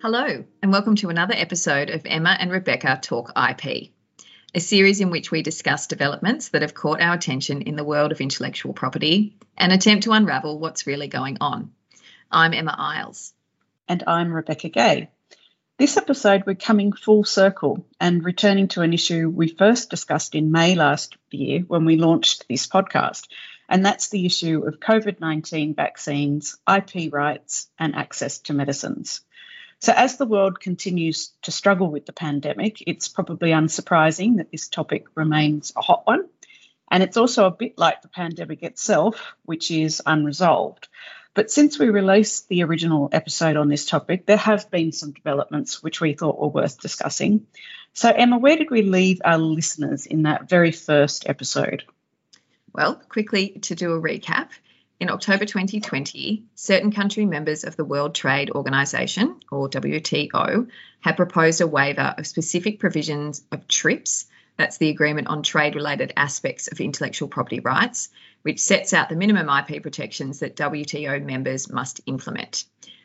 Hello, and welcome to another episode of Emma and Rebecca Talk IP, a series in which we discuss developments that have caught our attention in the world of intellectual property and attempt to unravel what's really going on. I'm Emma Isles. And I'm Rebecca Gay. This episode, we're coming full circle and returning to an issue we first discussed in May last year when we launched this podcast, and that's the issue of COVID 19 vaccines, IP rights, and access to medicines. So, as the world continues to struggle with the pandemic, it's probably unsurprising that this topic remains a hot one. And it's also a bit like the pandemic itself, which is unresolved. But since we released the original episode on this topic, there have been some developments which we thought were worth discussing. So, Emma, where did we leave our listeners in that very first episode? Well, quickly to do a recap, in October 2020, certain country members of the World Trade Organization, or WTO, had proposed a waiver of specific provisions of TRIPS, that's the Agreement on Trade Related Aspects of Intellectual Property Rights, which sets out the minimum IP protections that WTO members must implement.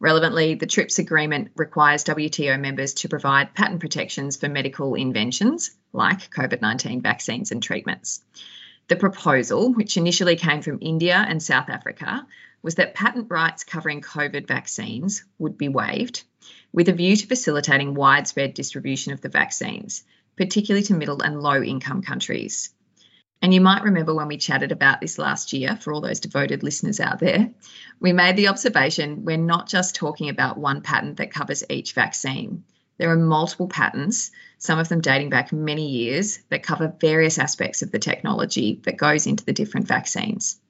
Relevantly, the TRIPS agreement requires WTO members to provide patent protections for medical inventions like COVID 19 vaccines and treatments. The proposal, which initially came from India and South Africa, was that patent rights covering COVID vaccines would be waived, with a view to facilitating widespread distribution of the vaccines, particularly to middle and low income countries. And you might remember when we chatted about this last year, for all those devoted listeners out there, we made the observation we're not just talking about one patent that covers each vaccine. There are multiple patents, some of them dating back many years, that cover various aspects of the technology that goes into the different vaccines.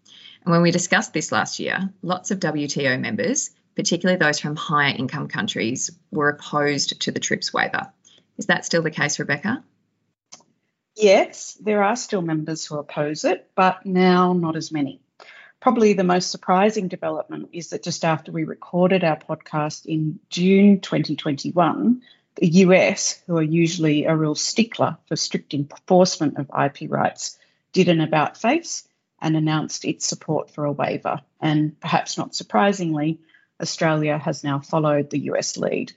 And when we discussed this last year, lots of WTO members, particularly those from higher income countries, were opposed to the TRIPS waiver. Is that still the case, Rebecca? Yes, there are still members who oppose it, but now not as many. Probably the most surprising development is that just after we recorded our podcast in June 2021, the US, who are usually a real stickler for strict enforcement of IP rights, did an about face and announced its support for a waiver. And perhaps not surprisingly, Australia has now followed the US lead.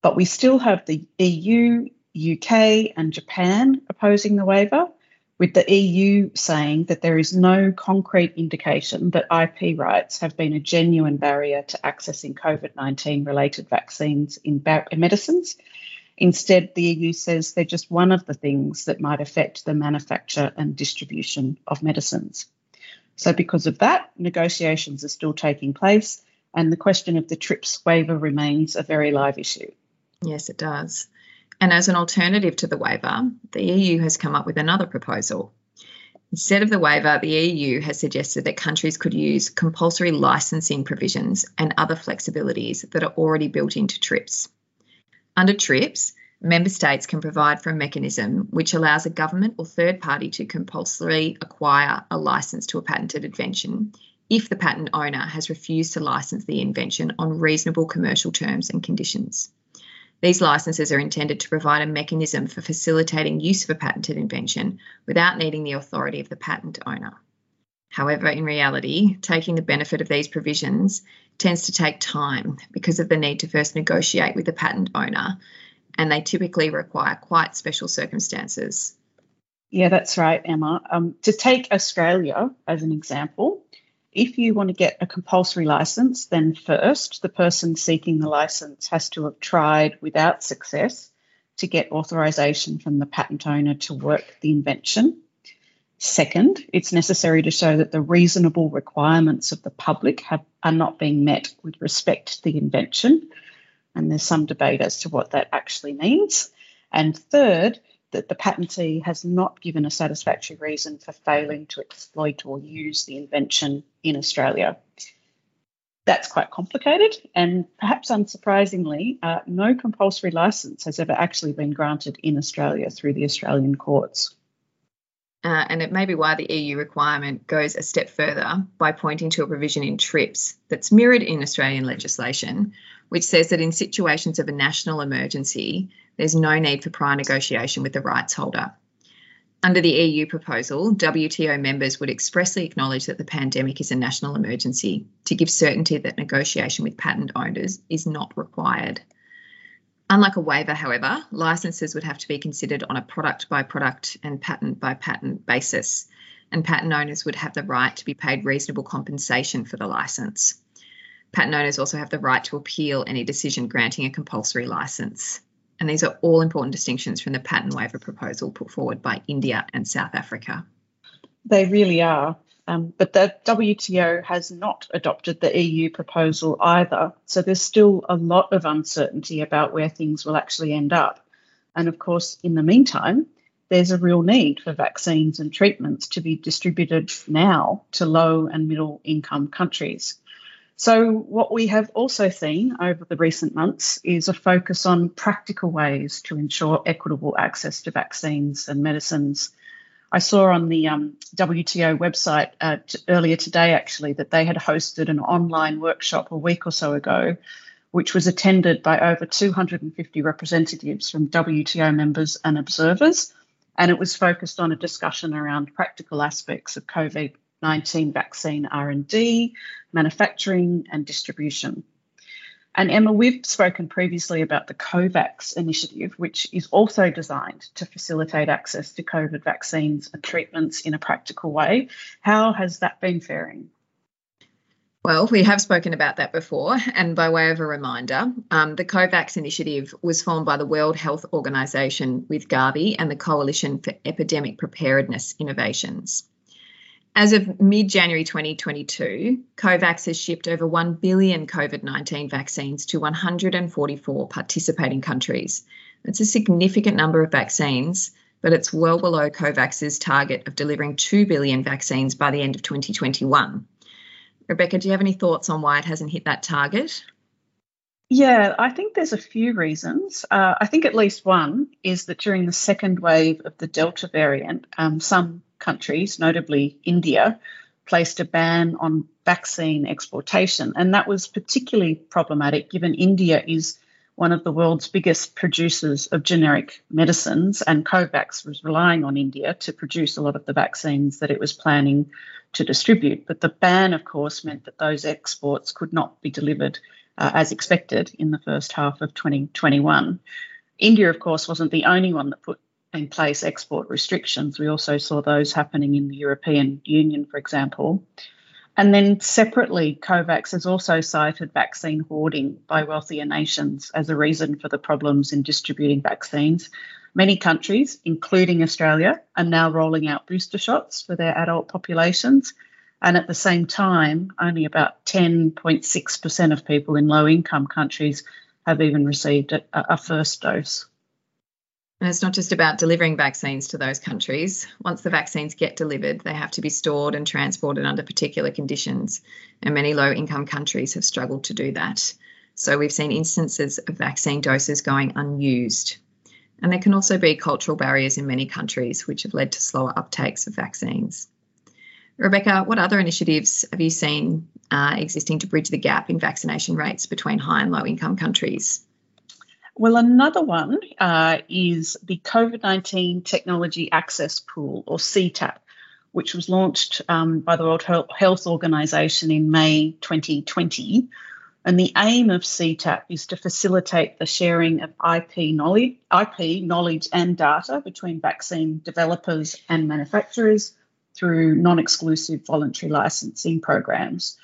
But we still have the EU, UK, and Japan opposing the waiver, with the EU saying that there is no concrete indication that IP rights have been a genuine barrier to accessing COVID 19 related vaccines in medicines. Instead, the EU says they're just one of the things that might affect the manufacture and distribution of medicines. So, because of that, negotiations are still taking place, and the question of the TRIPS waiver remains a very live issue. Yes, it does. And as an alternative to the waiver, the EU has come up with another proposal. Instead of the waiver, the EU has suggested that countries could use compulsory licensing provisions and other flexibilities that are already built into TRIPS. Under TRIPS, member states can provide for a mechanism which allows a government or third party to compulsorily acquire a license to a patented invention if the patent owner has refused to license the invention on reasonable commercial terms and conditions. These licenses are intended to provide a mechanism for facilitating use of a patented invention without needing the authority of the patent owner. However, in reality, taking the benefit of these provisions tends to take time because of the need to first negotiate with the patent owner, and they typically require quite special circumstances. Yeah, that's right, Emma. Um, to take Australia as an example, if you want to get a compulsory license, then first the person seeking the license has to have tried without success to get authorization from the patent owner to work the invention. Second, it's necessary to show that the reasonable requirements of the public have, are not being met with respect to the invention. And there's some debate as to what that actually means. And third, that the patentee has not given a satisfactory reason for failing to exploit or use the invention in Australia. That's quite complicated, and perhaps unsurprisingly, uh, no compulsory license has ever actually been granted in Australia through the Australian courts. Uh, and it may be why the EU requirement goes a step further by pointing to a provision in TRIPS that's mirrored in Australian legislation, which says that in situations of a national emergency, there's no need for prior negotiation with the rights holder. Under the EU proposal, WTO members would expressly acknowledge that the pandemic is a national emergency to give certainty that negotiation with patent owners is not required. Unlike a waiver, however, licenses would have to be considered on a product by product and patent by patent basis, and patent owners would have the right to be paid reasonable compensation for the license. Patent owners also have the right to appeal any decision granting a compulsory license. And these are all important distinctions from the patent waiver proposal put forward by India and South Africa. They really are. Um, but the WTO has not adopted the EU proposal either. So there's still a lot of uncertainty about where things will actually end up. And of course, in the meantime, there's a real need for vaccines and treatments to be distributed now to low and middle income countries. So, what we have also seen over the recent months is a focus on practical ways to ensure equitable access to vaccines and medicines I saw on the um, WTO website uh, t- earlier today, actually, that they had hosted an online workshop a week or so ago, which was attended by over 250 representatives from WTO members and observers. And it was focused on a discussion around practical aspects of COVID-19 vaccine R&D, manufacturing and distribution. And Emma, we've spoken previously about the COVAX initiative, which is also designed to facilitate access to COVID vaccines and treatments in a practical way. How has that been faring? Well, we have spoken about that before, and by way of a reminder, um, the COVAX initiative was formed by the World Health Organization with Gavi and the Coalition for Epidemic Preparedness Innovations. As of mid January 2022, COVAX has shipped over 1 billion COVID 19 vaccines to 144 participating countries. That's a significant number of vaccines, but it's well below COVAX's target of delivering 2 billion vaccines by the end of 2021. Rebecca, do you have any thoughts on why it hasn't hit that target? Yeah, I think there's a few reasons. Uh, I think at least one is that during the second wave of the Delta variant, um, some countries, notably India, placed a ban on vaccine exportation. And that was particularly problematic given India is one of the world's biggest producers of generic medicines, and COVAX was relying on India to produce a lot of the vaccines that it was planning to distribute. But the ban, of course, meant that those exports could not be delivered uh, as expected in the first half of 2021. India, of course, wasn't the only one that put in place export restrictions. We also saw those happening in the European Union, for example. And then separately, COVAX has also cited vaccine hoarding by wealthier nations as a reason for the problems in distributing vaccines. Many countries, including Australia, are now rolling out booster shots for their adult populations. And at the same time, only about 10.6% of people in low income countries have even received a, a first dose. And it's not just about delivering vaccines to those countries. Once the vaccines get delivered, they have to be stored and transported under particular conditions. And many low income countries have struggled to do that. So we've seen instances of vaccine doses going unused. And there can also be cultural barriers in many countries, which have led to slower uptakes of vaccines. Rebecca, what other initiatives have you seen uh, existing to bridge the gap in vaccination rates between high and low income countries? Well, another one uh, is the COVID 19 Technology Access Pool, or CTAP, which was launched um, by the World Health Organization in May 2020. And the aim of CTAP is to facilitate the sharing of IP knowledge, IP knowledge and data between vaccine developers and manufacturers through non-exclusive voluntary licensing programs.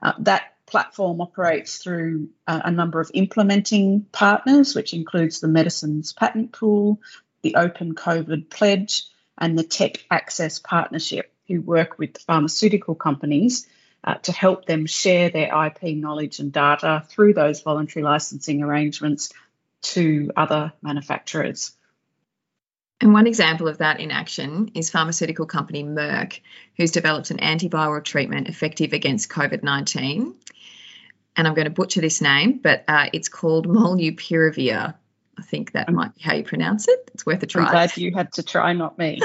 Uh, that platform operates through a, a number of implementing partners, which includes the Medicines Patent Pool, the Open COVID Pledge, and the Tech Access Partnership, who work with pharmaceutical companies uh, to help them share their IP knowledge and data through those voluntary licensing arrangements to other manufacturers. And one example of that in action is pharmaceutical company Merck, who's developed an antiviral treatment effective against COVID 19 and I'm going to butcher this name, but uh, it's called Molnupiravir. I think that might be how you pronounce it. It's worth a try. I'm glad you had to try, not me.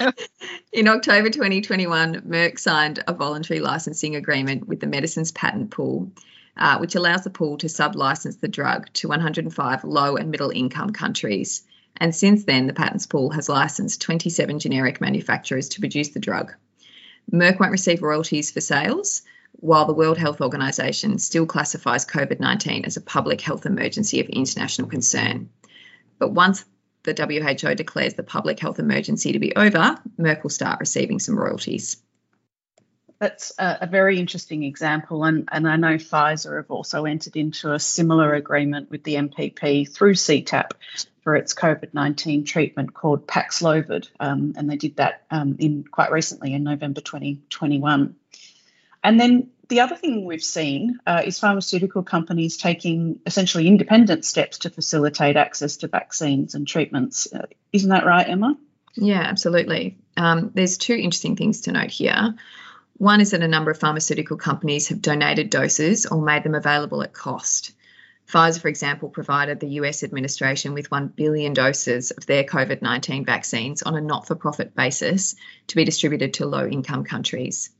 In October 2021, Merck signed a voluntary licensing agreement with the Medicines Patent Pool, uh, which allows the pool to sub-license the drug to 105 low and middle income countries. And since then, the patents pool has licensed 27 generic manufacturers to produce the drug. Merck won't receive royalties for sales, while the World Health Organization still classifies COVID 19 as a public health emergency of international concern. But once the WHO declares the public health emergency to be over, Merck will start receiving some royalties. That's a, very interesting example, and, and I know Pfizer have also entered into a similar agreement with the MPP through CTAP for its COVID 19 treatment called Paxlovid, um, and they did that um, in quite recently in November 2021. And then the other thing we've seen uh, is pharmaceutical companies taking essentially independent steps to facilitate access to vaccines and treatments. Uh, isn't that right, Emma? Yeah, absolutely. Um, there's two interesting things to note here. One is that a number of pharmaceutical companies have donated doses or made them available at cost. Pfizer, for example, provided the US administration with 1 billion doses of their COVID 19 vaccines on a not for profit basis to be distributed to low income countries.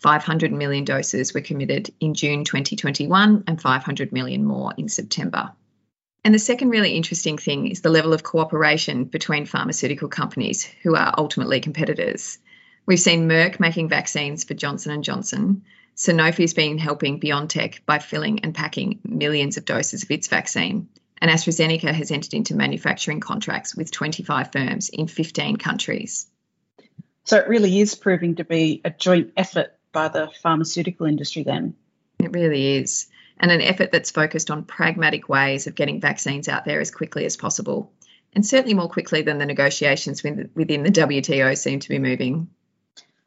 500 million doses were committed in June 2021 and 500 million more in September. And the second really interesting thing is the level of cooperation between pharmaceutical companies who are ultimately competitors. We've seen Merck making vaccines for Johnson & Johnson. Sanofi's been helping BioNTech by filling and packing millions of doses of its vaccine. And AstraZeneca has entered into manufacturing contracts with 25 firms in 15 countries. So it really is proving to be a joint effort by the pharmaceutical industry then. It really is. And an effort that's focused on pragmatic ways of getting vaccines out there as quickly as possible, and certainly more quickly than the negotiations within the WTO seem to be moving.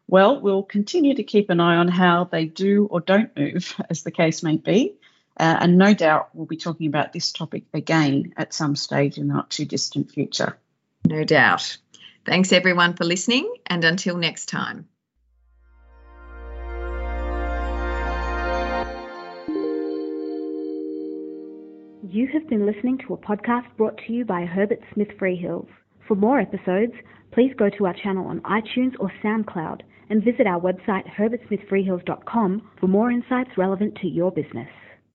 Well, we'll continue to keep an eye on how they do or don't move, as the case may be. Uh, and no doubt we'll be talking about this topic again at some stage in the not too distant future. No doubt. Thanks everyone for listening, and until next time. You have been listening to a podcast brought to you by Herbert Smith Freehills. For more episodes, please go to our channel on iTunes or SoundCloud and visit our website herbertsmithfreehills.com for more insights relevant to your business.